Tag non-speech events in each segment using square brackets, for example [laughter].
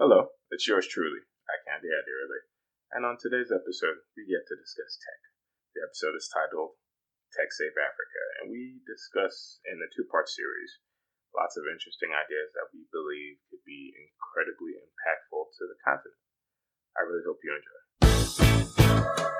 Hello, it's yours truly, Akande Adirele, and on today's episode, we get to discuss tech. The episode is titled Tech Save Africa, and we discuss in a two part series lots of interesting ideas that we believe could be incredibly impactful to the continent. I really hope you enjoy.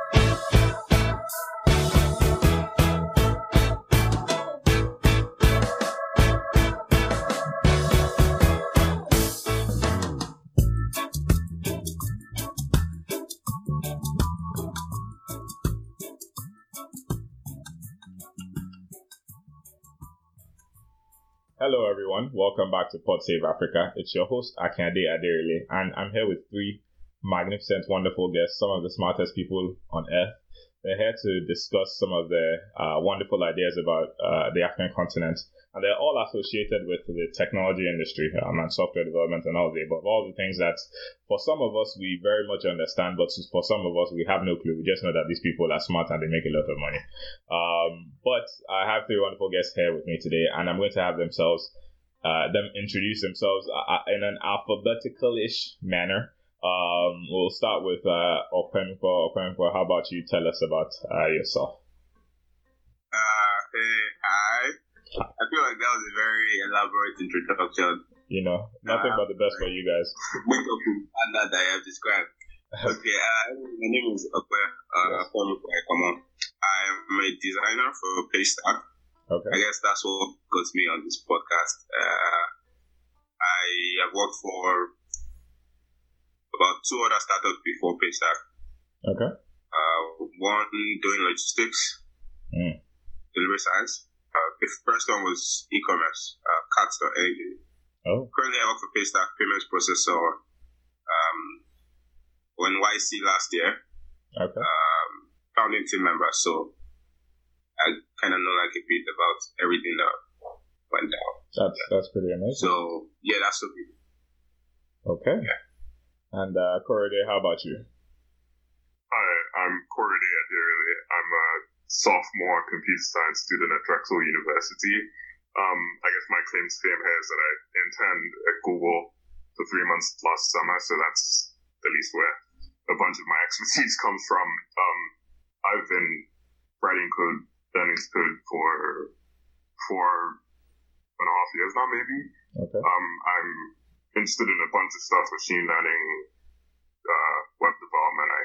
Hello, everyone. Welcome back to Pod Save Africa. It's your host, Akande Adirele, and I'm here with three magnificent, wonderful guests, some of the smartest people on earth. They're here to discuss some of the uh, wonderful ideas about uh, the African continent, and they're all associated with the technology industry um, and software development and all the above. All the things that, for some of us, we very much understand, but for some of us, we have no clue. We just know that these people are smart and they make a lot of money. Um, but I have three wonderful guests here with me today, and I'm going to have themselves uh, them introduce themselves uh, in an alphabetical-ish manner. Um, we'll start with uh, Openfo. Openfo, how about you tell us about uh, yourself? Uh, hey, hi. I feel like that was a very elaborate introduction. You know, nothing Uh, but the best for you guys. Wake up to standard that I have described. [laughs] Okay, uh, my name is Okwe. Uh, Yes. come on. I'm a designer for Paystack. Okay. I guess that's what got me on this podcast. Uh, I have worked for about two other startups before Paystack. Okay. Uh, one doing logistics, Mm. delivery science. The first one was e-commerce, uh, Cats.energy. Oh. Currently, I work for Paystack Payments Processor. Um, when YC last year, Okay. um, founding team member, so I kind of know like a bit about everything that went down. That's that's pretty amazing. So yeah, that's okay. Okay. And uh, Korede, how about you? Hi, I'm Korede Adirele. I'm a sophomore computer science student at Drexel University. Um, I guess my claim to fame here is that I interned at Google for three months last summer, so that's at least where a bunch of my [laughs] expertise comes from. Um, I've been writing code, learning code for four and a half years now, maybe. Okay. Um, I'm interested in a bunch of stuff, machine learning, uh, web development. I,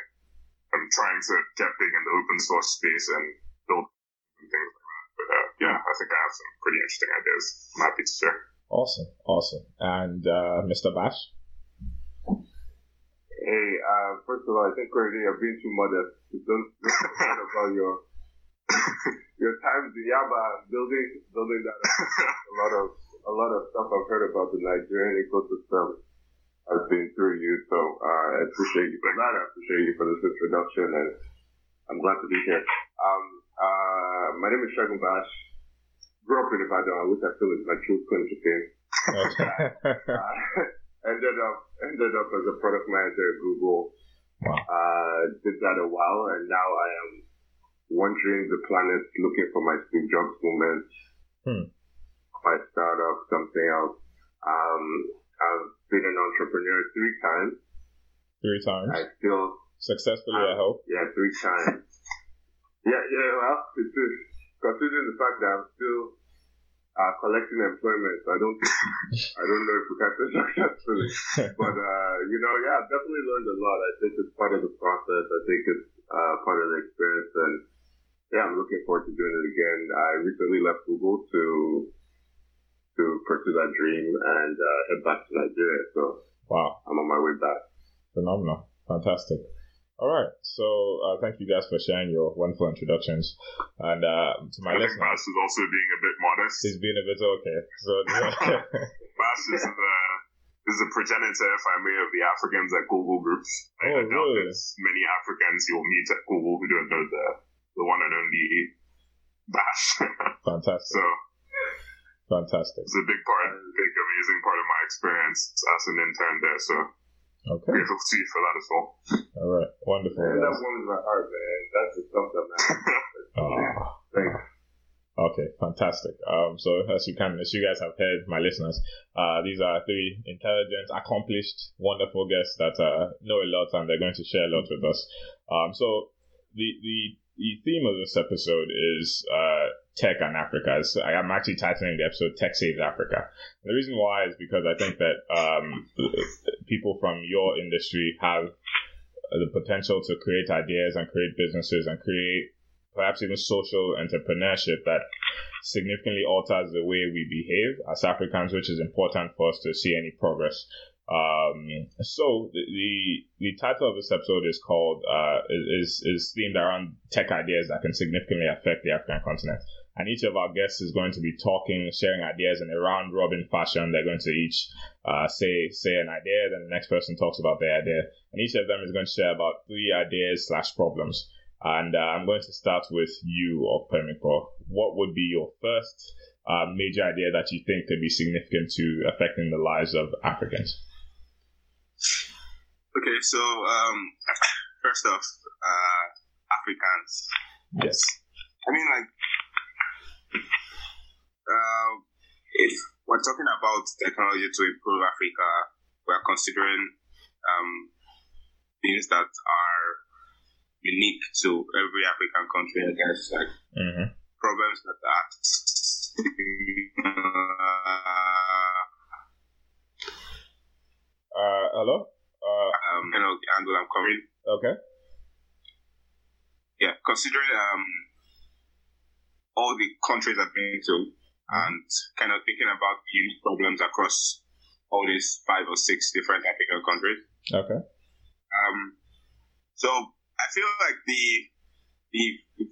I'm trying to get big in the open source space and build and things like that. But uh, yeah, I think I have some pretty interesting ideas. I'm happy to share. Awesome. Awesome. And uh, Mr. Bash? Hey, uh, first of all, I think already you're being too modest. Don't, don't forget about your [laughs] your times in Yaba building building that. a lot of a lot of stuff I've heard about the Nigerian ecosystem has been through you. So uh, I appreciate you for that. I appreciate you for this introduction, and I'm glad to be here. Um, uh, my name is Shagun Bash. Grew up in Ibadan, which I feel is my true claim to fame. Ended up ended up as a product manager at Google. Wow. Uh, did that a while, and now I am wandering the planet looking for my Steve Jobs moment. Hmm. My startup, something else. Um, I've been an entrepreneur three times. Three times. I still, Successfully, I hope. yeah, three times. [laughs] yeah, yeah. Well, it's just considering the fact that I'm still uh, collecting employment, I don't, [laughs] I don't know if we can say [laughs] successfully. but uh, you know, yeah, I've definitely learned a lot. I think it's part of the process. I think it's uh, part of the experience, and yeah, I'm looking forward to doing it again. I recently left Google to to pursue that dream and uh, head back to Nigeria. So wow. I'm on my way back. Phenomenal. Fantastic. All right. So uh, thank you guys for sharing your wonderful introductions. And uh, to my I think listeners, Bash is also being a bit modest. He's being a bit okay. So [laughs] Bash is the is the progenitor, if I may, of the Africans at Google groups. I, Oh, I doubt really? there's many Africans you'll meet at Google who don't know the the one and only Bash. [laughs] fantastic. so Fantastic. it's a big part, big amazing part of my experience as an intern there. So Okay. grateful to you for that as well. All right. Wonderful. Man, that warms my heart, man. That's the stuff that matters. Thanks. Okay, fantastic. Um, so as you can, as you guys have heard, my listeners, uh, these are three intelligent, accomplished, wonderful guests that uh, know a lot and they're going to share a lot with us. Um, so the the the theme of this episode is uh, tech on Africa. So I'm actually titling the episode "Tech Saves Africa." The reason why is because I think that um, people from your industry have the potential to create ideas and create businesses and create perhaps even social entrepreneurship that significantly alters the way we behave as Africans, which is important for us to see any progress. Um, so the, the, the title of this episode is called uh, is is themed around tech ideas that can significantly affect the African continent. And each of our guests is going to be talking, sharing ideas in a round robin fashion. They're going to each uh, say say an idea, then the next person talks about their idea, and each of them is going to share about three ideas slash problems. And uh, I'm going to start with you, Opemiko. What would be your first uh, major idea that you think could be significant to affecting the lives of Africans? Okay, so um, [coughs] first off, uh, Africans. Yes. I mean, like, uh, if we're talking about technology to improve Africa, we're considering um, things that are unique to every African country, I guess, like Mm-hmm. problems that are. Uh, hello. Uh, um, you know, the angle I'm coming. okay. Yeah, considering um, all the countries I've been to and kind of thinking about the unique problems across all these five or six different African countries. Okay. Um, so I feel like the the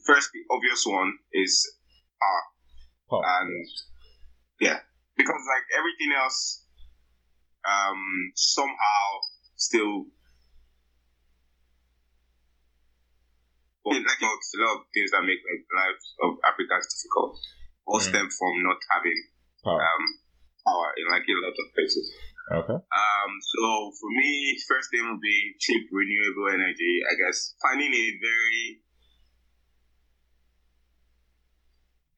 first the obvious one is power, Oh, and yeah, because like everything else, um, somehow still. Like you know, a lot of things that make like, lives of Africans difficult, all Mm. stem from not having power. um, power in like a lot of places. Okay. Um, so for me, first thing would be cheap renewable energy. I guess finding a very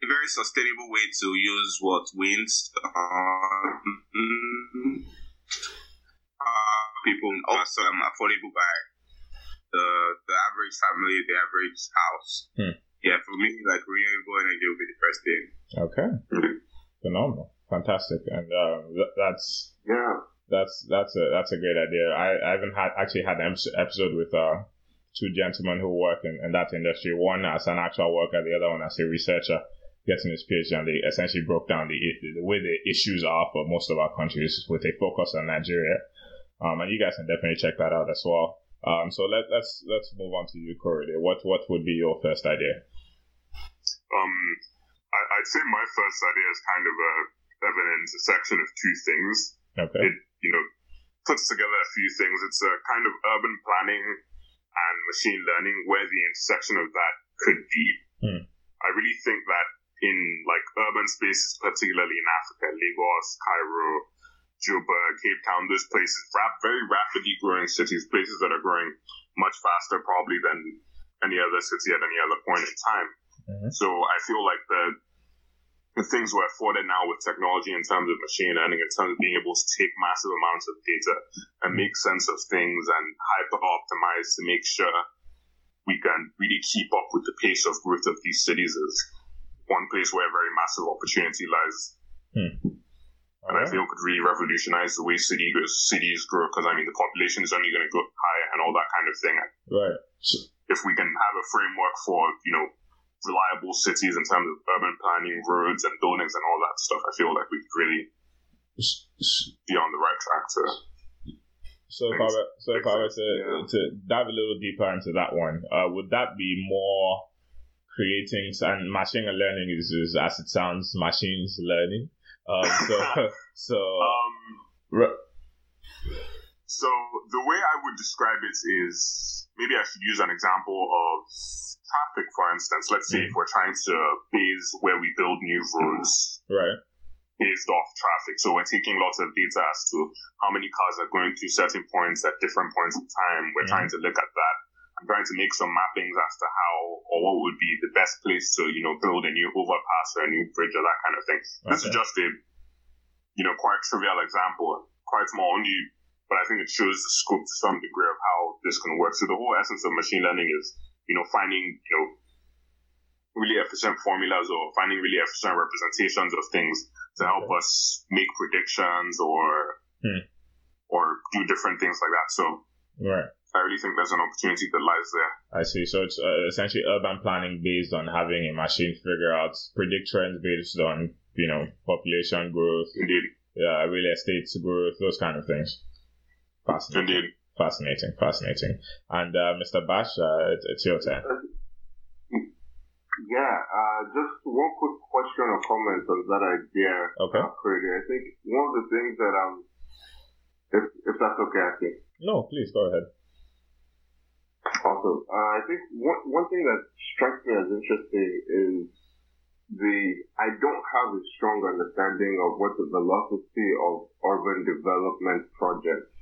a very sustainable way to use what winds um, uh, people also um, affordable by the the average family, the average house. Hmm. Yeah, for me, like renewable energy would be the first thing. Okay. Phenomenal. Fantastic. And th- that's Yeah. that's that's a that's a great idea. I, I haven't had actually had an episode with uh two gentlemen who work in, in that industry. One as an actual worker, the other one as a researcher, getting his PhD, and they essentially broke down the the way the issues are for most of our countries with a focus on Nigeria. Um, and you guys can definitely check that out as well. Um, so let let's let's move on to you, Corey. What what would be your first idea? Um, I, I'd say my first idea is kind of a of an intersection of two things. Okay. It you know puts together a few things. It's a kind of urban planning and machine learning where the intersection of that could be. Hmm. I really think that in like urban spaces, particularly in Africa, Lagos, Cairo, Juba, Cape Town, those places, rap, very rapidly growing cities, places that are growing much faster probably than any other city at any other point in time. Mhm. So I feel like the the things we're afforded now with technology in terms of machine learning, in terms of being able to take massive amounts of data and make sense of things and hyper optimize to make sure we can really keep up with the pace of growth of these cities is one place where a very massive opportunity lies. And I Alright. feel could really revolutionize the way city goes, cities grow because I mean the population is only going to go higher and all that kind of thing. Right. If we can have a framework for you know reliable cities in terms of urban planning, roads and buildings and all that stuff, I feel like we could really be on the right track to. So if I were, so if I were to, Yeah. to dive a little deeper into that one, uh, would that be more creating and machine learning is, is as it sounds machines learning. Um, [laughs] so [laughs] so Um, re- So the way I would describe it is maybe I should use an example of traffic, for instance. Let's say if we're trying to base where we build new roads right based off traffic. So we're taking lots of data as to how many cars are going to certain points at different points in time. We're Mhm. trying to look at that. I'm trying to make some mappings as to how or what would be the best place to, you know, build a new overpass or a new bridge or that kind of thing. This is just a, you know, quite trivial example, quite small only, but I think it shows the scope to some degree of how this can work. So the whole essence of machine learning is, you know, finding, you know, really efficient formulas or finding really efficient representations of things to help Okay. us make predictions or Hmm. or do different things like that. So Right. I really think there's an opportunity that lies there. I see. So it's uh, essentially urban planning based on having a machine figure out predict trends based on you know population growth, Indeed, yeah, real estate growth, those kind of things. Fascinating. indeed. Fascinating. Fascinating. And uh, Mr. Bash, uh, it's, it's your turn. Yeah, uh, just one quick question or comment on that idea, Okay. uh, Craig. I think one of the things that um, if if that's okay, I think. No, please go ahead. Awesome. Uh, I think one one thing that strikes me as interesting is the I don't have a strong understanding of what the velocity of urban development projects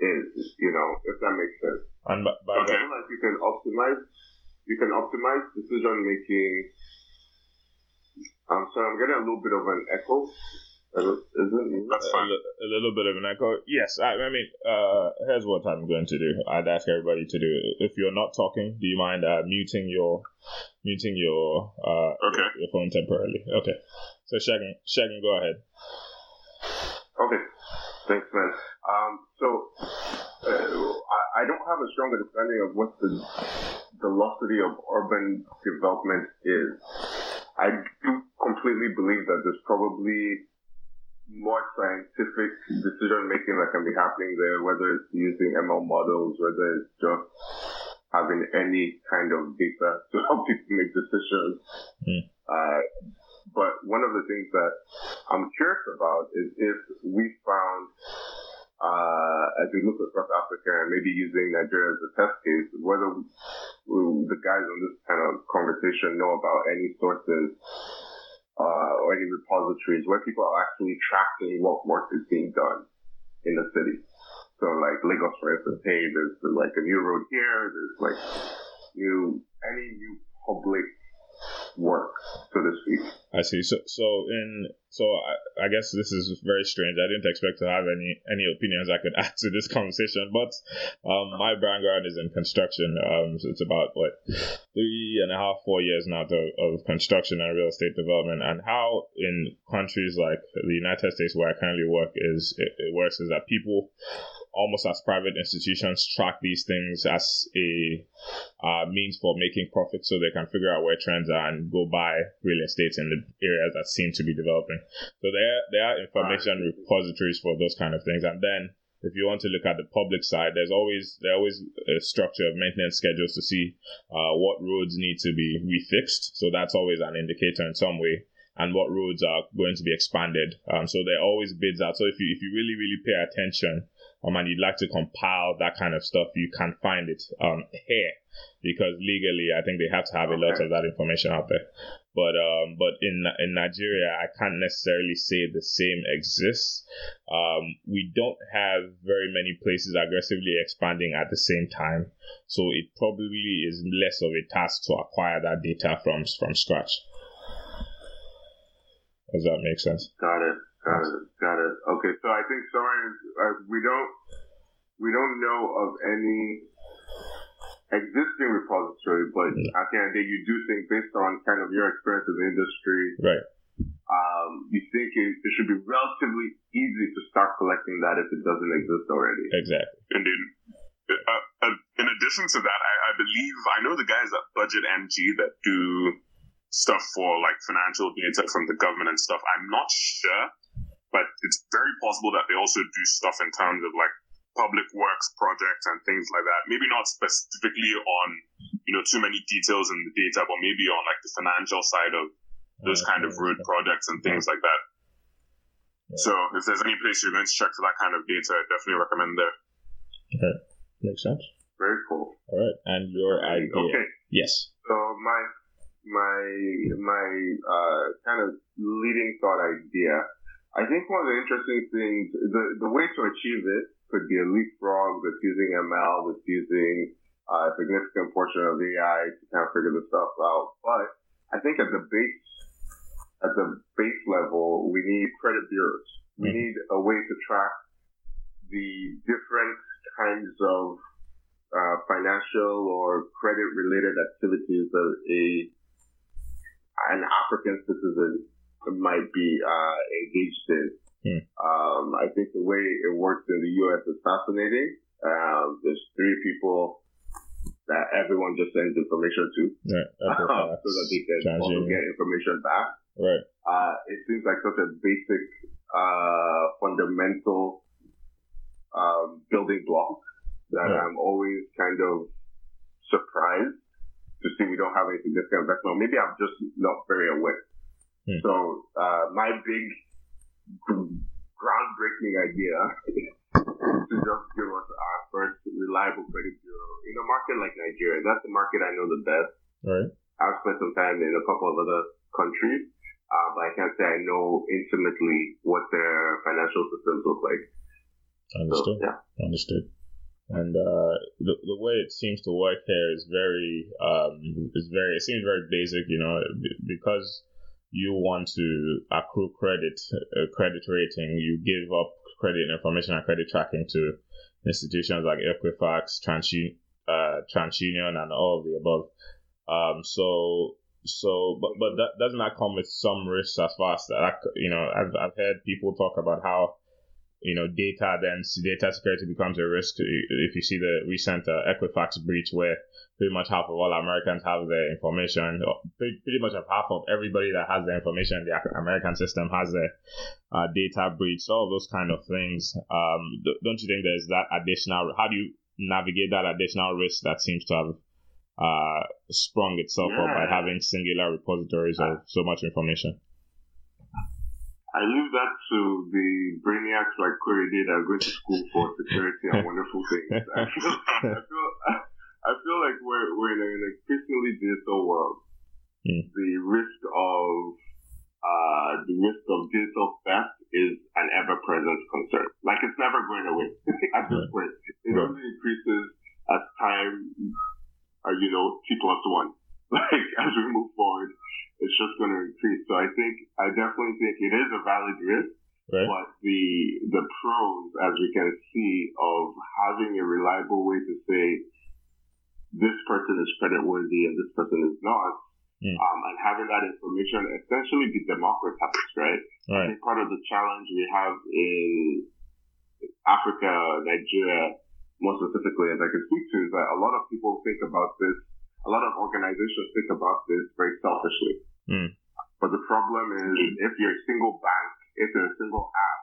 is. You know, if that makes sense. And by, by I Okay. feel like you can optimize you can optimize decision making. I'm sorry, I'm getting a little bit of an echo. Is? That's a, fine. li- a little bit of an echo. Yes, I, I mean, uh, here's what I'm going to do. I'd ask everybody to do. If you're not talking, do you mind uh, muting your muting your uh, Okay. your phone temporarily? Okay. So Shagan, Shagan, go ahead. Okay, thanks, man. Um, so uh, I, I don't have a strong understanding of what the velocity of urban development is. I do completely believe that there's probably more scientific decision making that can be happening there, whether it's using ML models, whether it's just having any kind of data [laughs] to help people make decisions. Hmm. Uh, but one of the things that I'm curious about is if we found, uh, as we look across Africa and maybe using Nigeria as a test case, whether we, the guys on this kind of conversation know about any sources uh, or any repositories where people are actually tracking what work is being done in the city. So like Lagos, for instance, hey, there's like a new road here, there's like new, any new public work, so to speak. I see. So, so in so I, I guess this is very strange. I didn't expect to have any any opinions I could [laughs] add to this conversation, but um, my background is in construction. Um, so it's about what three and a half, four years now to, of construction and real estate development, and how in countries like the United States where I currently work is it, it works is that people almost as private institutions track these things as a uh, means for making profit so they can figure out where trends are and go buy real estate in the areas that seem to be developing. So there, there are information repositories for those kind of things. And then if you want to look at the public side, there's always there's always a structure of maintenance schedules to see uh, what roads need to be refixed. So that's always an indicator in some way. And what roads are going to be expanded. Um, so there are always bids out. So if you if you really really pay attention, um, and you'd like to compile that kind of stuff, you can find it um here because legally I think they have to have a lot of that information out there. But um, but in in Nigeria, I can't necessarily say the same exists. Um, we don't have very many places aggressively expanding at the same time, so it probably is less of a task to acquire that data from from scratch. Does that make sense? Got it. Got it. Got it. Okay, so I think Soren, uh, we don't we don't know of any existing repository, but I can that you do think based on kind of your experience in the industry, Right. um, you think it, it should be relatively easy to start collecting that if it doesn't exist already. Exactly. Indeed. Uh, uh, in addition to that, I, I believe I know the guys at Budget MG that do stuff for like financial data from the government and stuff. I'm not sure, but it's very possible that they also do stuff in terms of like public works projects and things like that. Maybe not specifically on you know too many details in the data, but maybe on like the financial side of those kind of road projects and things like that. So if there's any place you're going to check for that kind of data, I definitely recommend there. Okay. Makes sense. Very cool. All right. And your idea? Okay. Yes. So my my my uh, kind of leading thought idea. I think one of the interesting things, the the way to achieve it could be a leapfrog that's using ML, that's using uh, a significant portion of AI to kind of figure this stuff out. But I think at the base, at the base level, we need credit bureaus. We Mhm. need a way to track the different kinds of uh, financial or credit related activities that a an African citizen might be uh, engaged in. Hmm. Um, I think the way it works in the U.S. is fascinating. Um, there's three people that everyone just sends information to, Right. [laughs] so that they can also get information back. Right. Uh, it seems like such a basic, uh, fundamental um, building block that Yeah. I'm always kind of surprised to see we don't have any significant investment. Maybe I'm just not very aware. Hmm. So uh, my big groundbreaking idea is [laughs] to just give us our first reliable credit bureau in a market like Nigeria. That's the market I know the best. Right. I've spent some time in a couple of other countries, uh, but I can't say I know intimately what their financial systems look like. Understood. So, yeah. Understood. And uh, the the way it seems to work here is very um is very it seems very basic. You know, because you want to accrue credit uh, credit rating, you give up credit information and credit tracking to institutions like Equifax, TransUnion, uh, TransUnion, and all of the above. Um, so so but but that doesn't that come with some risks as far as that you know I've I've heard people talk about how you know, data then data security becomes a risk. If you see the recent uh, Equifax breach, where pretty much half of all Americans have their information, pretty, pretty much half of everybody that has the information in the American system has their uh, data breach. All of those kind of things. Um, don't you think there's that additional? How do you navigate that additional risk that seems to have uh, sprung itself up by having singular repositories of so much information? I leave that to the brainiacs like Corey did that go to school for security and [laughs] wonderful things. I feel, I feel, I feel like we're, we're in an increasingly digital world. Hmm. The risk of uh, the risk of digital theft is an ever-present concern. Like it's never going away [laughs] at this point. It Right. only increases as time, uh, you know, t plus one. [laughs] Like as we move forward, it's just going to increase. So I think I definitely think it is a valid risk. Right. But the the pros, as we can see, of having a reliable way to say this person is creditworthy and this person is not, Mm. um, and having that information essentially be democratized, right? I Right. think part of the challenge we have in Africa, Nigeria, more specifically, as I can speak to, is that a lot of people think about this, a lot of organizations think about this very selfishly. Mm. But the problem is, if you're a single bank, if you're a single app,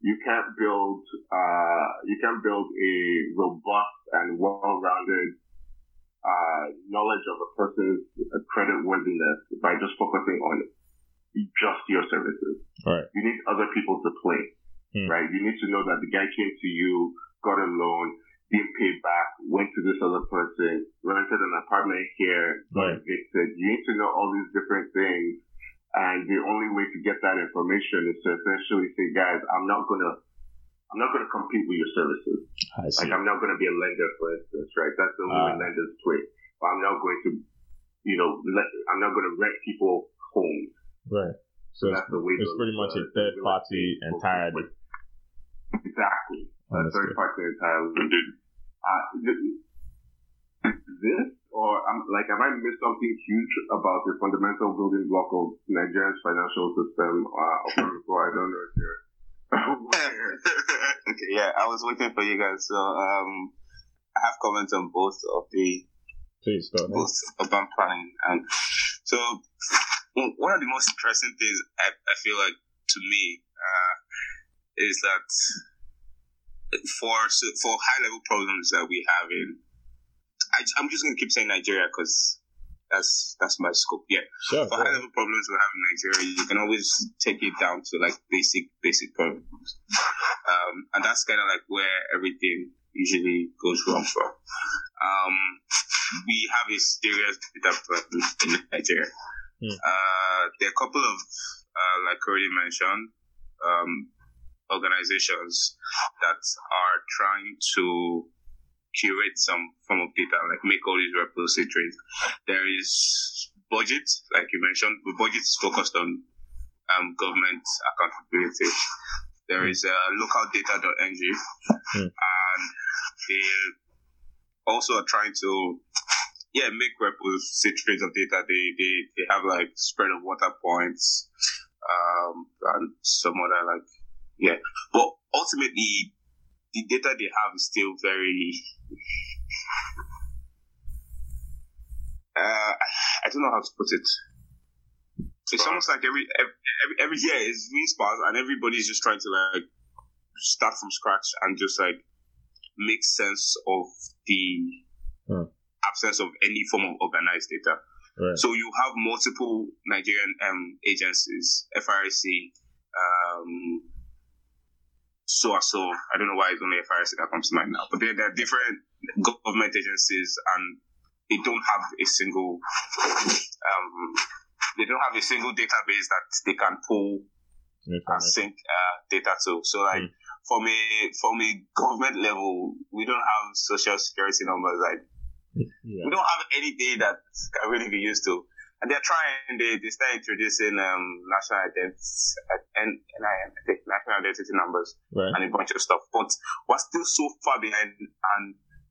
you can't build, uh, you can build a robust and well-rounded uh, knowledge of a person's credit worthiness by just focusing on just your services. Right. You need other people to play, Hmm. right? You need to know that the guy came to you, got a loan, didn't pay back, went to this other person, rented an apartment here, got Right. evicted. You need to know all these different things. And the only way to get that information is to essentially say, guys, I'm not gonna, I'm not gonna compete with your services. I see. Like I'm not going to be a lender, for instance, right? That's the only way Ah. lenders play. But I'm not going to, you know, let, I'm not going to rent people homes. Right. So it's, that's the way. it's those, pretty much a uh, third party estate folks entirely. play. Exactly. A Understood. third party entirely. Uh, th- this, or um, like, have I missed something huge about the fundamental building block of Nigeria's financial system? Uh, I don't know if you're. [laughs] okay, yeah, I was waiting for you guys. So, um, I have comments on both of the Please go ahead. both urban planning and so w- one of the most interesting things I, I feel like to me uh, is that for for high level problems that we have in I, I'm just gonna keep saying Nigeria because that's that's my scope. Yeah, Sure. for high level problems we have in Nigeria, you can always take it down to like basic basic problems, um, and that's kind of like where everything usually goes wrong from. Um, we have a serious data problem in Nigeria. Hmm. Uh, there are a couple of uh, like already mentioned um, organizations that are trying to curate some form of data, like make all these repositories. There is BudgIT, like you mentioned, the BudgIT is focused on um, government accountability. There is uh, localdata.ng, Hmm. and they also are trying to yeah make repositories of data. They they they have like spread of water points, um, and some other like yeah. But ultimately, the data they have is still very. Uh, I don't know how to put it. It's almost like every every every, year is really sparse, and everybody's just trying to like start from scratch and just like make sense of the Hmm. absence of any form of organized data. Right. So you have multiple Nigerian um, agencies, FRC, um, so and so. I don't know why it's only a FRC that comes to mind now, but there, there are different government agencies, and they don't have a single, um, they don't have a single database that they can pull and Information. sync uh, data to. So like Mm. from a from a government level, we don't have social security numbers. Like Yeah. we don't have anything that can really be used to. And they're trying. They they start introducing um national identity and NIN, I think national identity numbers Right. and a bunch of stuff. But we're still so far behind, and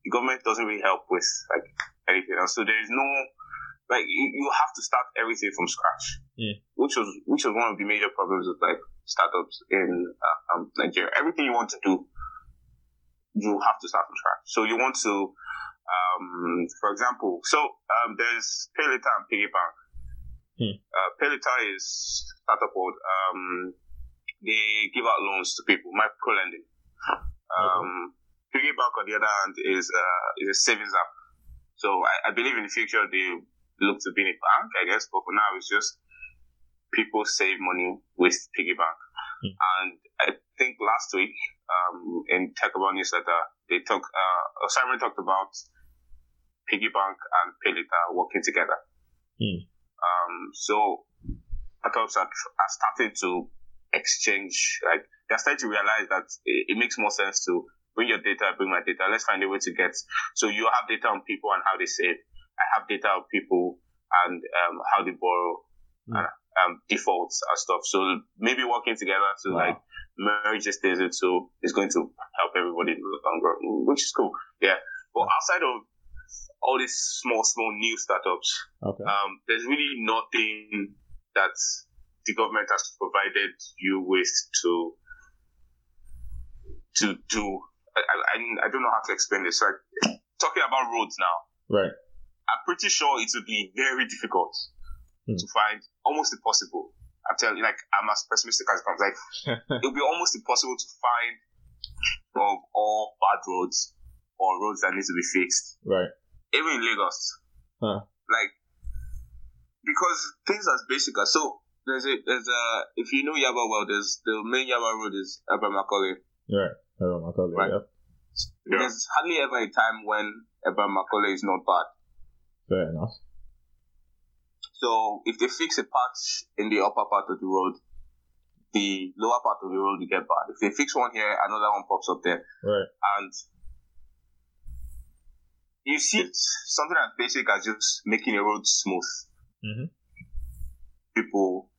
the government doesn't really help with like anything else. So there is no like you, you have to start everything from scratch, Yeah. which was which was one of the major problems with like startups in uh, um, Nigeria. Everything you want to do, you have to start from scratch. So you want to, um, for example, so um, there's Pay Later and Piggy Bank. Hmm. Uh, Pay Later is startup world. Um, they give out loans to people, micro lending. Um, Piggy Bank, on the other hand, is uh, is a savings app. So I, I believe in the future they look to be in a bank, I guess, but for now it's just people save money with Piggy Bank. Hmm. And I think last week um, in TechCabal newsletter, they talk. Uh, Simon talked about Piggy Bank and Pay Later working together. Hmm. Um, so startups are, tr- are starting to exchange. Like they're starting to realize that it, it makes more sense to bring your data, bring my data. Let's find a way to get. So you have data on people and how they save. I have data on people and um, how they borrow. Hmm. And, um, defaults and stuff. So maybe working together to Wow. like merge this data so is going to help everybody in the long run, which is cool. Yeah. But outside of all these small, small new startups, Okay. um, there's really nothing that the government has provided you with to to do. I, I, I don't know how to explain this. Like talking about roads now, Right. I'm pretty sure it would be very difficult Hmm. to find, almost impossible. I'm telling you, like I'm as pessimistic as it comes. Like [laughs] it would be almost impossible to find of all bad roads or roads that need to be fixed right. even in Lagos. Huh. Like because things as basic as so there's a there's a if you know Yaba well there's the main Yaba road is Abraham Macaulay. Right. My. Right. Yep. Yeah. There's hardly ever a time when Abraham Macaulay is not bad. Fair enough. So if they fix a patch in the upper part of the road, the lower part of the road will get bad. If they fix one here, another one pops up there. Right. And you see something as basic as just making a road smooth. Mhm. People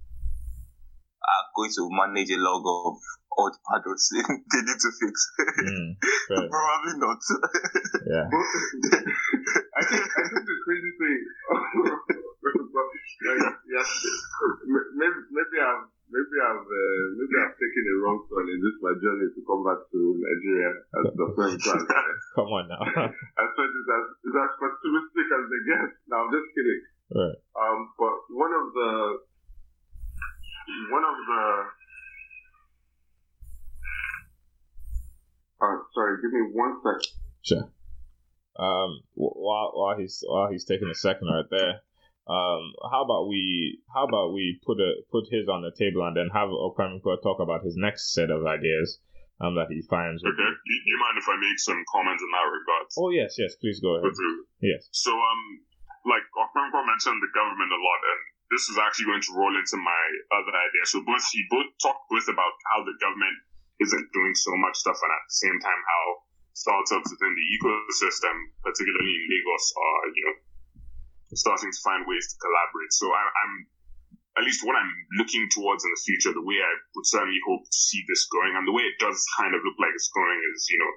are going to manage a log of bad roads [laughs] they need to fix. Mm. [laughs] Probably not. Yeah. [laughs] I think I think the crazy thing, like, yes, maybe maybe I've maybe I've uh, maybe I've taken a wrong turn in this my journey to come back to Nigeria as the first class. Come on now. I said it's as it's as pessimistic as they get. No, I'm just kidding. right. Um, but one of the one of the uh, sorry, give me one sec. Sure. Um, while while he's while he's taking a second right there, um, how about we how about we put a put his on the table and then have Okwemiko talk about his next set of ideas, um, that he finds. would Okay. be- Do you mind if I make some comments in that regard? Oh yes, yes. Please go ahead. Yes. So, um, like Okwenko mentioned the government a lot, and this is actually going to roll into my other idea. So both he both talked both about how the government isn't doing so much stuff, and at the same time how startups within the ecosystem, particularly in Lagos, are you know starting to find ways to collaborate. So I, I'm at least what I'm looking towards in the future, the way I would certainly hope to see this going, and the way it does kind of look like it's going is, you know,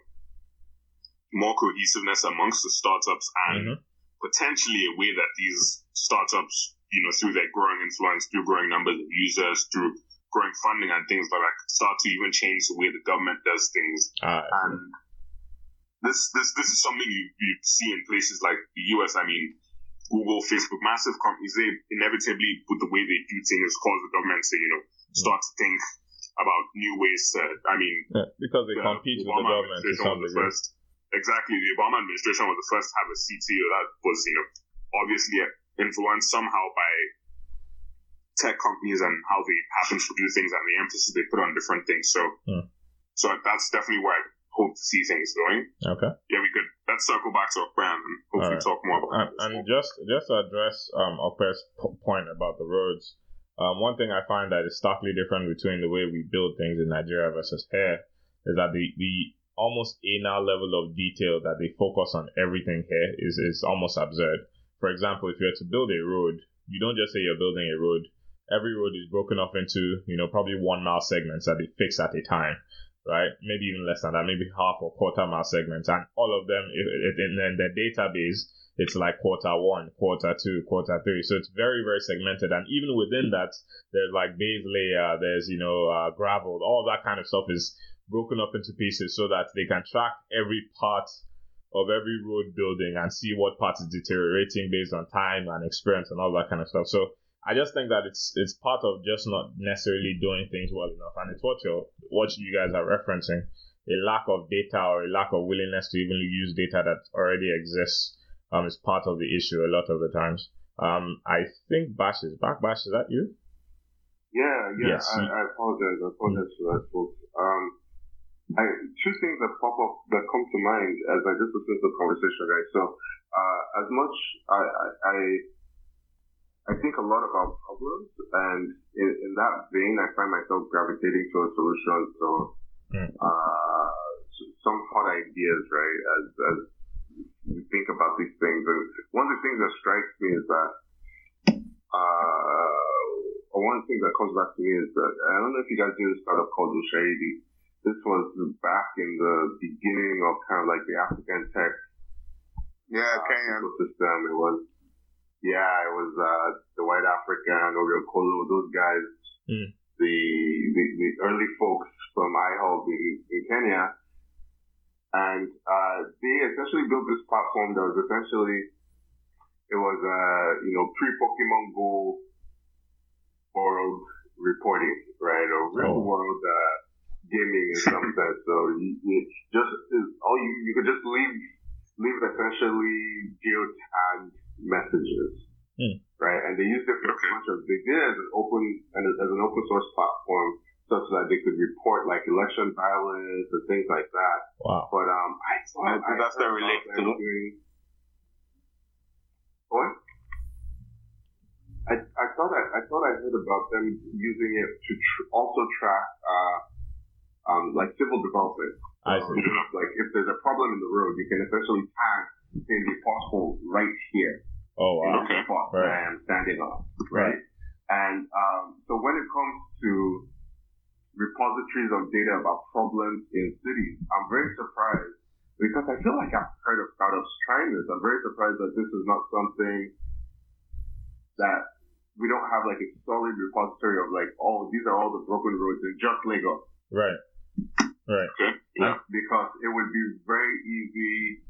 more cohesiveness amongst the startups and mm-hmm. potentially a way that these startups, you know, through their growing influence, through growing numbers of users, through growing funding and things like that, start to even change the way the government does things. Uh, and this, this, this is something you, you see in places like the US. I mean, Google, Facebook, massive companies, they inevitably, with the way they do things, cause the government to, you know, start to think about new ways to, I mean, yeah, because they the compete with the government some degree. First, exactly. The Obama administration was the first to have a CTO that was, you know, obviously influenced somehow by tech companies and how they happen to do things and the emphasis they put on different things. So, hmm. so that's definitely where I hope to see things going. Okay. Yeah, we could let's circle back to Okpe and hopefully right. talk more about and, and just just to address um Okpe's point about the roads. Um, one thing I find that is starkly different between the way we build things in Nigeria versus here is that the, the almost anal level of detail that they focus on everything here is, is almost absurd. For example, if you're to build a road, you don't just say you're building a road. Every road is broken up into, you know, probably one mile segments that they fix at a time right? Maybe even less than that, maybe half or quarter mile segments, and all of them in, in the database, it's like quarter one, quarter two, quarter three. So it's very, very segmented. And even within that, there's like base layer, there's, you know, uh, gravel, all that kind of stuff is broken up into pieces so that they can track every part of every road building and see what part is deteriorating based on time and experience and all that kind of stuff. So I just think that it's it's part of just not necessarily doing things well enough, and it's what you what you guys are referencing a lack of data or a lack of willingness to even use data that already exists um, is part of the issue a lot of the times. Um, I think Bash is back. Bash, is that you? Yeah, yeah. Yes. I, I apologize. I apologize mm-hmm. for that, folks. Um, I, two things that pop up that come to mind as I just listen to the conversation, guys. So, uh, as much I, I, I I think a lot of our problems, and in, in that vein, I find myself gravitating towards solutions. solution. So, mm. uh, some hot ideas, right? As as we think about these things, and one of the things that strikes me is that, uh, one thing that comes back to me is that I don't know if you guys knew this startup called Ushahidi. This was back in the beginning of kind of like the African tech yeah, uh, ecosystem. It was yeah, it was uh, the White African, Ory Okolloh, those guys, mm. the, the, the early folks from iHub in, in Kenya, and uh, they essentially built this platform that was essentially it was uh, you know pre Pokemon Go world reporting, right, or real oh. world uh, gaming in some [laughs] sense. So you, you just all you you could just leave leave essentially geotagged messages, hmm. right? And they use different functions. They did as an open and as an open source platform, such that they could report like election violence and things like that. Wow. But um, I thought I, that's that related to what? I, I thought I, I thought I heard about them using it to tr- also track uh, um, like civil development. I see. like if there's a problem in the road, you can essentially tag say the pothole right here. Oh wow. Spot right. I am standing on. Right. right. And um, so when it comes to repositories of data about problems in cities, I'm very surprised because I feel like I've heard of startups trying this. I'm very surprised that this is not something that we don't have like a solid repository of like, oh, these are all the broken roads in just Lagos. Right. Right. Okay. Yeah. Because it would be very easy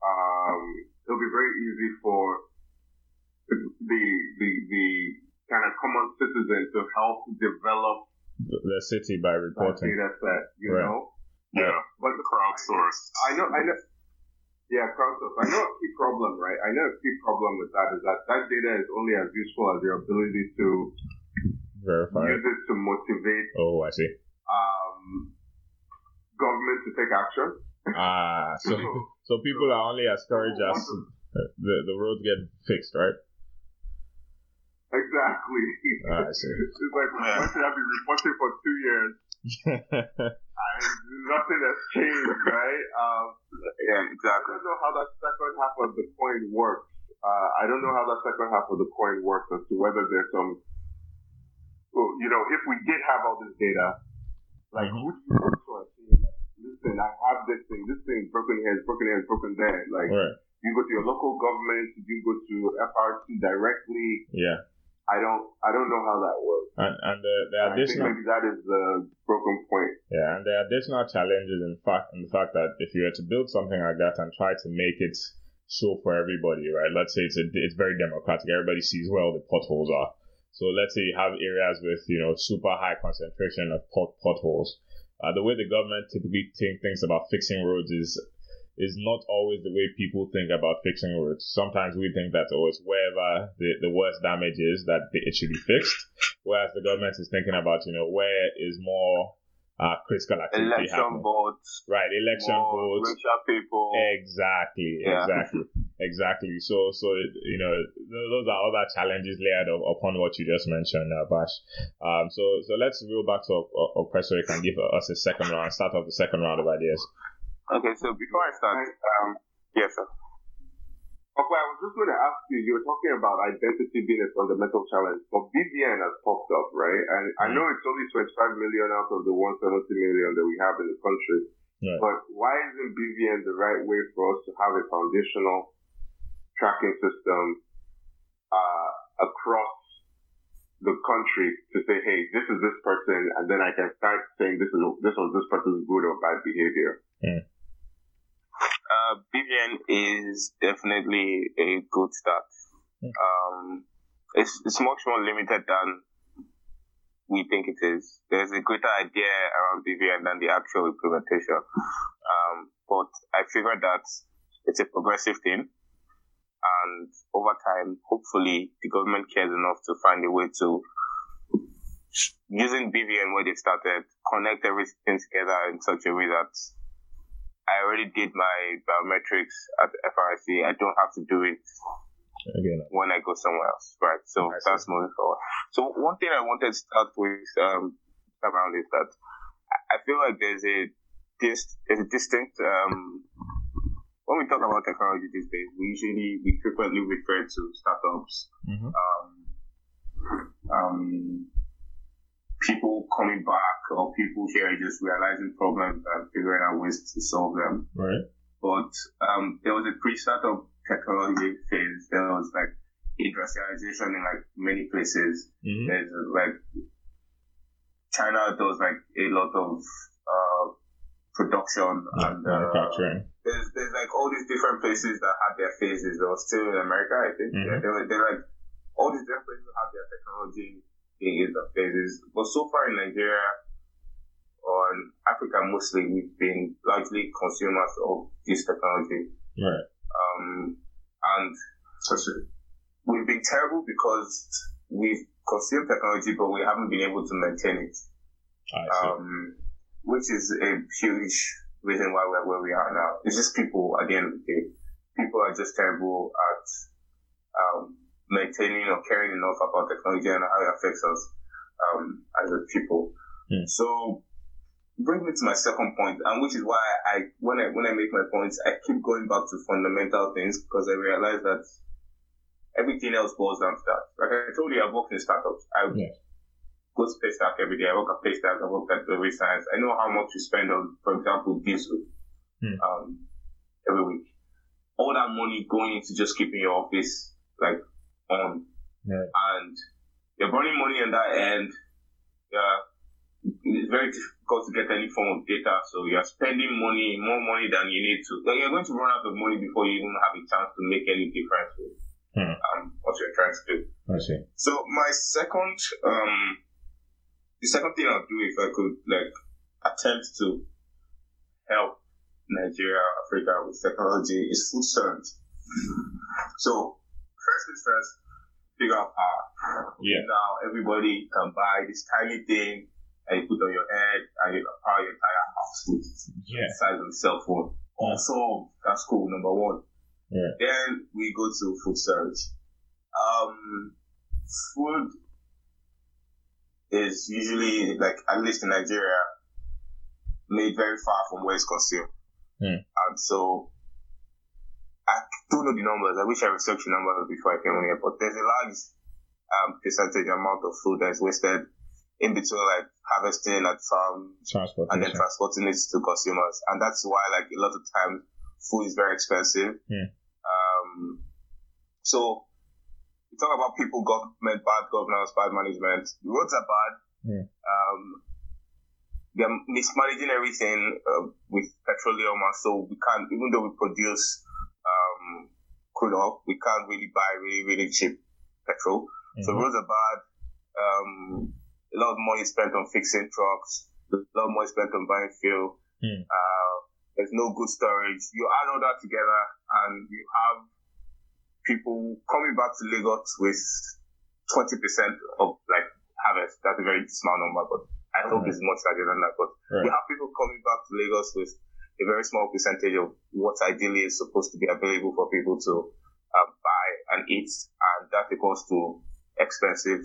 um, it'll be very easy for the the the kind of common citizen to help develop the city by reporting data set. You right. know, yeah, but the crowdsourced. I know, I know. Yeah, crowdsourced. I know a key problem, right? I know a key problem with that is that that data is only as useful as your ability to verify use it to motivate. Oh, I see. Um, government to take action. Ah, so [laughs] so people are only as courage as the the roads get fixed, right? Exactly. Ah, I see. [laughs] It's like why should I be reporting for two years? [laughs] and nothing has changed, right? Um, yeah, exactly. I don't know how that second half of the coin works. Uh, I don't know how that second half of the coin works as to whether there's some, well, you know, if we did have all this data, like who do you go listen, I have this thing, this thing broken here, broken here, broken there. Like, Right. you go to your local government, you go to FRC directly. Yeah. I don't, I don't know how that works. And and the, the I think additional maybe that is the broken point. yeah, and the additional challenges in fact in the fact that if you were to build something like that and try to make it show for everybody, right? Let's say it's a, it's very democratic. Everybody sees where all the potholes are. So let's say you have areas with you know super high concentration of pot, potholes. Uh, the way the government typically think, thinks about fixing roads is is not always the way people think about fixing roads. Sometimes we think that oh, it's wherever the, the worst damage is that it should be fixed, whereas the government is thinking about you know where is more uh, critical activity Election happening. votes, Right, election more votes. richer people. Exactly, Yeah. exactly, [laughs] exactly. So, so it, you know, those are other challenges layered up upon what you just mentioned, uh, Bash. Um, so, so let's roll back to O- Oppressor. You can give us a second round, start off the second round of ideas. Okay, so before I start, um, yes, sir. Okay, I was just going to ask you, you were talking about identity being a fundamental challenge, but BVN has popped up, right? And I know it's only 25 million out of the 170 million that we have in the country, Right. but why isn't BVN the right way for us to have a foundational tracking system uh, across the country to say, hey, this is this person, and then I can start saying this is this was this person's good or bad behavior. Uh, BVN is definitely a good start. Hmm. Um, it's it's much more limited than we think it is. There's a greater idea around BVN than the actual implementation. Um, but I figured that it's a progressive thing, and over time, hopefully, the government cares enough to find a way to using BVN where they started, connect everything together in such a way that I already did my biometrics at FRC. I don't have to do it Again, when I go somewhere else, right? So that's moving forward. So one thing I wanted to start with um, around is that I- feel like there's a dis- there's a distinct um, when we talk about technology these days, we usually we frequently refer to startups, Mhm. um, um, people coming back, or people here just realizing problems and figuring out ways to solve them right? but um, there was a pre-startup technology phase. There was like industrialization in like many places. Mm-hmm. There's like China does like a lot of uh, production and uh, Manufacturing. there's there's like all these different places that had their phases. There was still in America, I think. Mhm. Yeah, they were they're like all these different places have their technology phases and phases. But so far in Nigeria or in Africa mostly, we've been largely consumers of this technology. Right. Um, and we've been terrible because we've consumed technology, but we haven't been able to maintain it um, which is a huge reason why we're where we are now. It's just people at the end of the day. People are just terrible at um, maintaining or caring enough about technology and how it affects us um, as a people. Hmm. So brings me to my second point, and which is why I when I when I make my points, I keep going back to fundamental things because I realize that everything else boils down to that. Like I told you, I've worked in startups. I Yeah. go to Paystack every day. I work at Paystack. I work at Delivery Science. I know how much you spend on, for example, diesel Hmm. um, every week. All that money going into just keeping your office like on, Right. and you're burning money on that end. Yeah, it's very difficult to get any form of data. So you're spending money, more money than you need to. Like, you're going to run out of money before you even have a chance to make any difference with Hmm. um, what you're trying to do. I see. So my second, um, the second thing I'll do if I could like attempt to help Nigeria, Africa with technology is food storage. So first things first, figure out power. Yeah. Now everybody can buy this tiny thing and you put on your head and you can power your entire house with Yeah. the size of a cell phone. Also, that's cool. Number one. Yeah. Then we go to food storage. Um, food is usually like at least in Nigeria, made very far from where it's consumed. Hmm. And so Don't know the numbers. I wish I researched the numbers before I came on here, but there's a large um, percentage amount of food that's wasted in between like harvesting at farm and then transporting it to consumers. And that's why like a lot of times food is very expensive. Hmm. Um, so we talk about people, government, bad governance, bad management. The roads are bad. Hmm. Um, they're mismanaging everything uh, with petroleum, and so we can't, even though we produce um, crude oil, we can't really buy really, really cheap petrol. So Mhm. roads are bad. Um, a lot of money spent on fixing trucks. A lot of money spent on buying fuel. Hmm. Uh, there's no good storage. You add all that together, and you have people coming back to Lagos with 20% of like harvest. That's a very small number, but I hope Right. it's much larger than that. But Right. you have people coming back to Lagos with a very small percentage of what ideally is supposed to be available for people to um, buy and eat, and that equals to expensive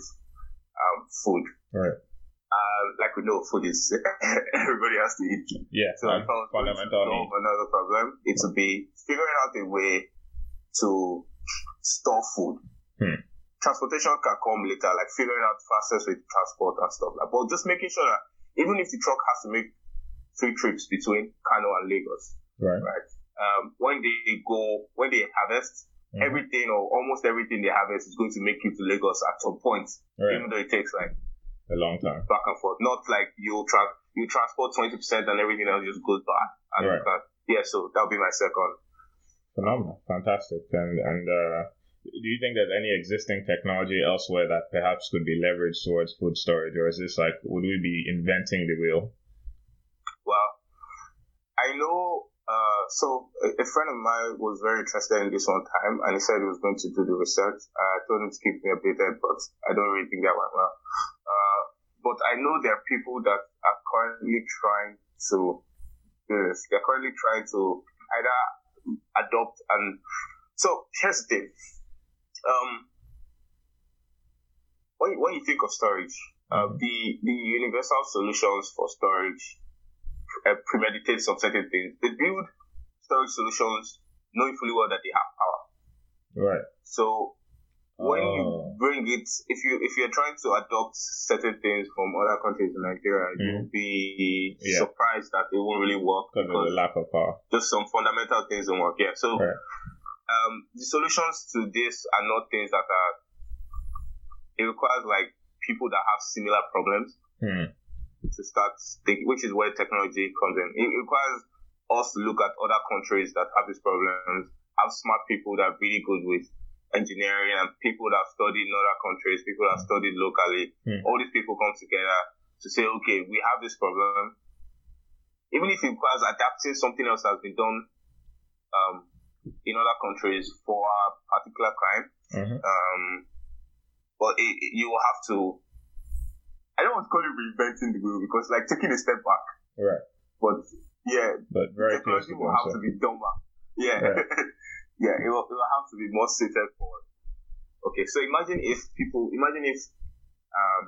um, food. Right. Uh, like we know, food is [laughs] everybody has to eat. Yeah. So if I was going to fundamental solve another problem, it would be figuring out a way to store food. Hmm. Transportation can come later, like figuring out fastest with transport and stuff like. But just making sure that even if the truck has to make three trips between Kano and Lagos, Right. right? Um, when they go, when they harvest, Mhm. everything or almost everything they harvest is going to make you to Lagos at some point, Right. even though it takes like A long time. back and forth. Not like you tra- you transport twenty percent and everything else just goes back. And Right. you can- yeah, so that'll be my second. Phenomenal. Fantastic. And and uh, do you think there's any existing technology elsewhere that perhaps could be leveraged towards food storage, or is this like would we be inventing the wheel? I know. Uh, so a, friend of mine was very interested in this one time, and he said he was going to do the research. I told him to keep me updated, but I don't really think that went well. Uh, but I know there are people that are currently trying to do this. They're currently trying to either adopt and so here's the thing. Um, when you, when you think of storage, uh, Mhm. the the universal solutions for storage uh, premeditate some certain things. They build storage solutions knowing fully well that they have power. Right. So when Oh. you bring it, if you if you're trying to adopt certain things from other countries in Nigeria, you'll be Yeah. surprised that it won't really work Because of the lack of power. just some fundamental things don't work. Yeah. So Right. um, the solutions to this are not things that are. It requires like people that have similar problems Hmm. To start thinking, which is where technology comes in. It requires us to look at other countries that have these problems, have smart people that are really good with engineering and people that have studied in other countries, people that have studied locally. Hmm. All these people come together to say, okay, we have this problem. Even if it requires adapting something else that's been done um, in other countries for a particular crime, Mhm. um, but it- you will have to. I don't want to call it reinventing the wheel because like taking a step back, Right. but yeah, But very technology to will have so. to be dumber. Yeah, Right. [laughs] yeah, it will, it will have to be more suited for. Okay, so imagine if people, imagine if um,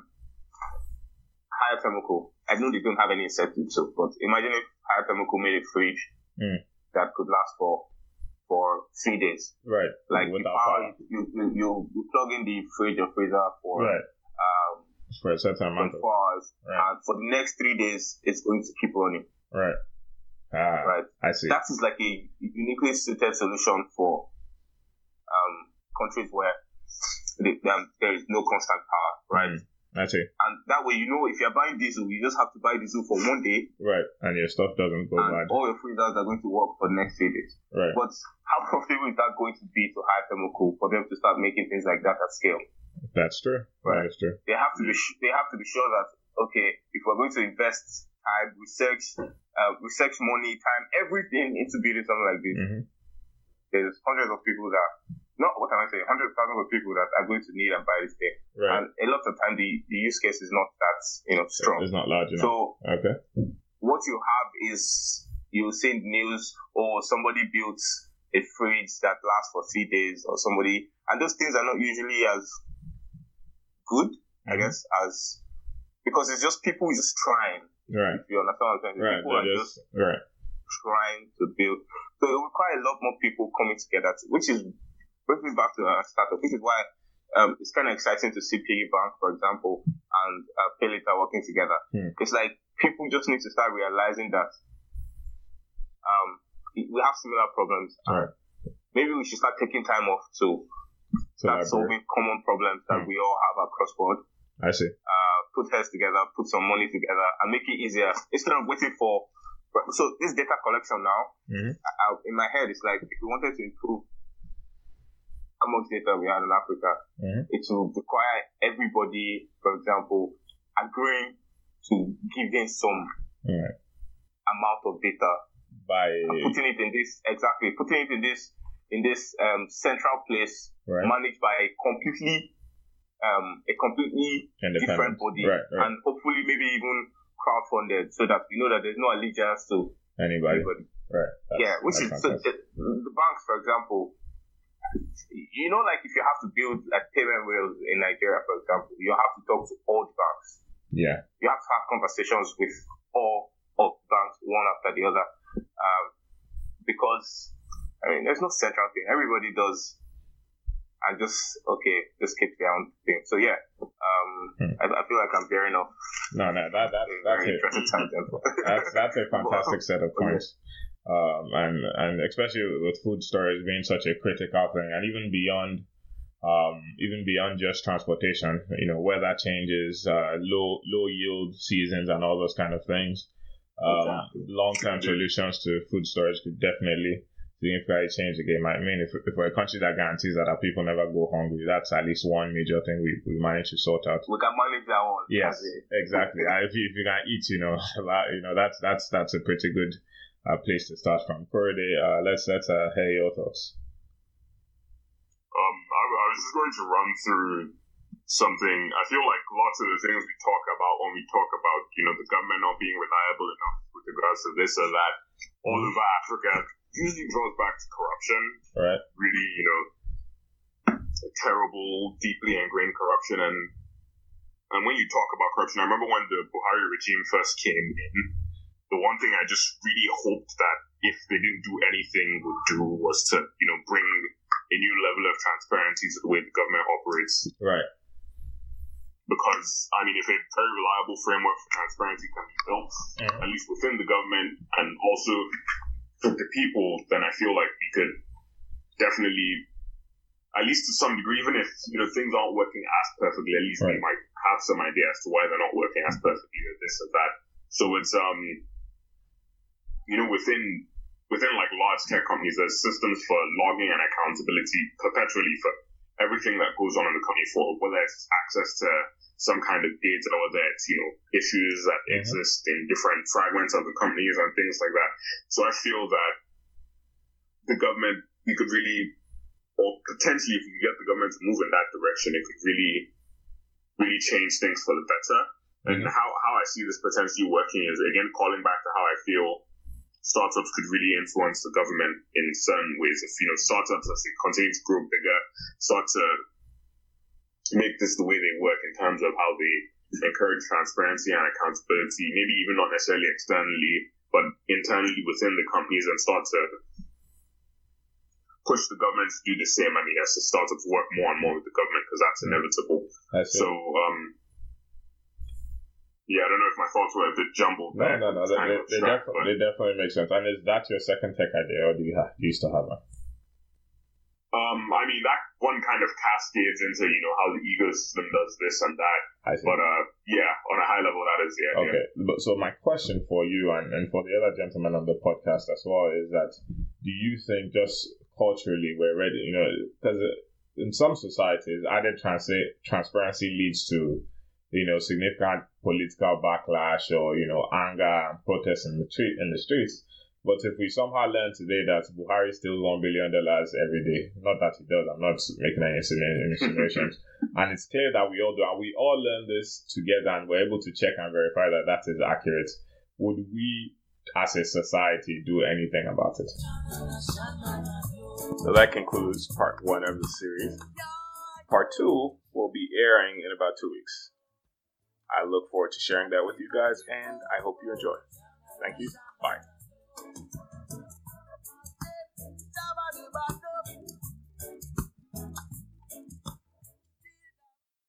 Haier Thermocool, I know they don't have any incentives, so but imagine if Haier Thermocool made a fridge Mm. that could last for for three days. Right. Like you, Without power, power. you, you, you, you plug in the fridge or freezer for Right. For a certain amount of. hours, Right. and for the next three days, it's going to keep running. Right. Ah. Right. I see. That is like a uniquely suited solution for um, countries where the, um, there is no constant power, right? Mm. I see. And that way, you know, if you're buying diesel, you just have to buy diesel for one day, Right. And your stuff doesn't go and bad. all your freezers are going to work for the next three days. Right. But how [laughs] profitable is that going to be to Haier Thermocool for them to start making things like that at scale? That's true. Right. That is true. They have to be sh- they have to be sure that okay, if we're going to invest time, research, uh, research money, time, everything into building something like this, hmm there's hundreds of people that not what am I saying, hundreds of thousands of people that are going to need and buy this thing. Right. And a lot of time the, the use case is not that you know strong. It's not large enough. So okay. what you have is you see in the news or somebody built a fridge that lasts for three days or somebody and those things are not usually as good, I Mhm. guess, as because it's just people just trying. Right. If you understand what I'm saying, Right. people are just just right. trying to build. So it requires a lot more people coming together, to, which is brings me back to a startup, which is why um, it's kind of exciting to see Piggy Bank, for example, and uh, Paylater working together. Hmm. It's like people just need to start realizing that um, we have similar problems. Right. Maybe we should start taking time off to start solving common problems that Hmm. we all have across board. I see. Uh, put heads together, put some money together, and make it easier instead of waiting for. So this data collection now, Mhm. uh, in my head, it's like if we wanted to improve how much data we had in Africa, Mhm. it will require everybody, for example, agreeing to give in some amount of data By putting it in this exactly putting it in this in this um, central place right. managed by a completely um, a completely different body Right. Right. and hopefully maybe even crowdfunded so that we know that there's no allegiance to Anybody. anybody. Right. That's- yeah, which is so the, the banks, for example. You know, like if you have to build like payment rails in Nigeria, for example, you have to talk to all the banks. yeah. You have to have conversations with all of the banks, one after the other, um, because I mean, there's no central thing. Everybody does, and just okay, just keep their own thing. So yeah, um, Hmm. I, I feel like I'm veering off. No, no, that that that's it. interesting tangent. [laughs] That's that's a fantastic set of [laughs] points. Um, and and especially with food storage being such a critical thing, and even beyond, um, even beyond just transportation, you know, weather changes, uh, low low yield seasons, and all those kind of things. Um, Exactly. long term solutions to food storage could definitely significantly change the game. I mean, if, if we're a country that guarantees that our people never go hungry, that's at least one major thing we, we manage to sort out. we can manage that one. Yes, exactly. [laughs] If you if you can eat, you know, [laughs] a lot, you know that's that's that's a pretty good uh, place to start from. Corey, uh, let's let's uh, hear your thoughts. Um, I, I was just going to run through something. I feel like lots of the things we talk about when we talk about, you know, the government not being reliable enough with regards to this or that, all over Africa usually draws back to corruption. Right. Really, you know, terrible, deeply ingrained corruption. And and when you talk about corruption, I remember when the Buhari regime first came in, the one thing I just really hoped that if they didn't do anything would do was to, you know, bring a new level of transparency to the way the government operates. Right. Because, I mean, if a very reliable framework for transparency can be built, Mhm. at least within the government and also for the people, then I feel like we could definitely, at least to some degree, even if, you know, things aren't working as perfectly, at least we might have some idea as to why they're not working as perfectly or this or that. So it's, um, you know, within within like large tech companies, there's systems for logging and accountability perpetually for everything that goes on in the company for whether it's access to some kind of data, whether it's, you know, issues that Mhm. exist in different fragments of the companies and things like that. So I feel that the government, we could really, or potentially if we get the government to move in that direction, it could really, really change things for the better. And Mhm. how, how I see this potentially working is, again, calling back to how I feel startups could really influence the government in certain ways. If, you know, startups, as they continue to grow bigger, start to make this the way they work in terms of how they encourage transparency and accountability, maybe even not necessarily externally, but internally within the companies and start to push the government to do the same. I mean, as the startups work more and more with the government because that's inevitable. That's So, um, yeah, I don't know if my thoughts were a bit jumbled. No, no, no. They, they, of they, definitely, they definitely make sense. And is that your second tech idea, or do you have do you still have one? Um, I mean, that one kind of cascades into, you know, how the ecosystem does this and that. But, uh, yeah, on a high level, that is, yeah. Okay, but so my question for you and, and for the other gentlemen on the podcast as well is that do you think just culturally we're ready? You know, because in some societies, added trans- transparency leads to you know significant political backlash or you know anger and protests in the street in the streets. But if we somehow learn today that Buhari steals one billion dollars every day, not that he does, I'm not making any insinu- insinuations, [laughs] and it's clear that we all do, and we all learn this together, and we're able to check and verify that that is accurate. Would we, as a society, do anything about it? So that concludes part one of the series. Part two will be airing in about two weeks. I look forward to sharing that with you guys, and I hope you enjoy. Thank you. Bye.